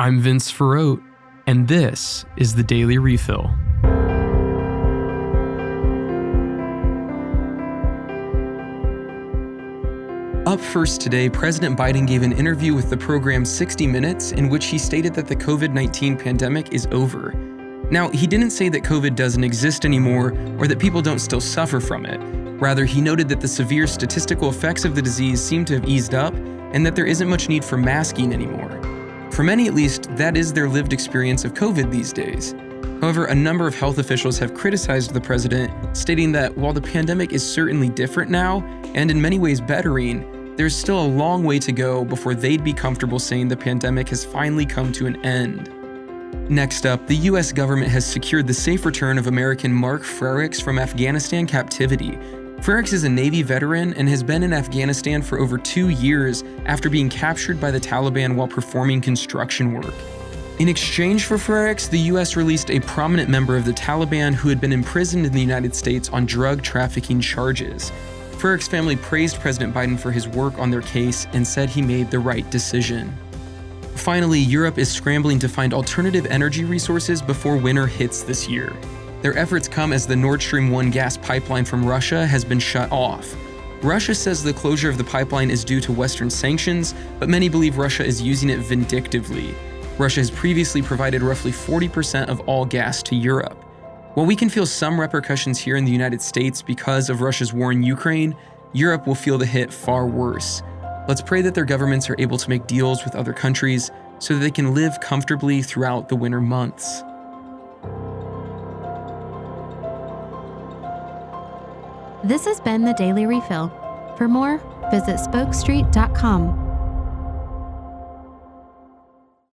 I'm Vince Ferrote, and this is the Daily Refill. Up first today, President Biden gave an interview with the program 60 Minutes in which he stated that the COVID 19 pandemic is over. Now, he didn't say that COVID doesn't exist anymore or that people don't still suffer from it. Rather, he noted that the severe statistical effects of the disease seem to have eased up and that there isn't much need for masking anymore. For many, at least, that is their lived experience of COVID these days. However, a number of health officials have criticized the president, stating that while the pandemic is certainly different now, and in many ways bettering, there's still a long way to go before they'd be comfortable saying the pandemic has finally come to an end. Next up, the US government has secured the safe return of American Mark Frerichs from Afghanistan captivity. Frerichs is a Navy veteran and has been in Afghanistan for over two years after being captured by the Taliban while performing construction work. In exchange for Frerichs, the US released a prominent member of the Taliban who had been imprisoned in the United States on drug trafficking charges. Frerichs' family praised President Biden for his work on their case and said he made the right decision. Finally, Europe is scrambling to find alternative energy resources before winter hits this year. Their efforts come as the Nord Stream 1 gas pipeline from Russia has been shut off. Russia says the closure of the pipeline is due to Western sanctions, but many believe Russia is using it vindictively. Russia has previously provided roughly 40% of all gas to Europe. While we can feel some repercussions here in the United States because of Russia's war in Ukraine, Europe will feel the hit far worse. Let's pray that their governments are able to make deals with other countries so that they can live comfortably throughout the winter months. This has been the Daily Refill. For more, visit spokestreet.com.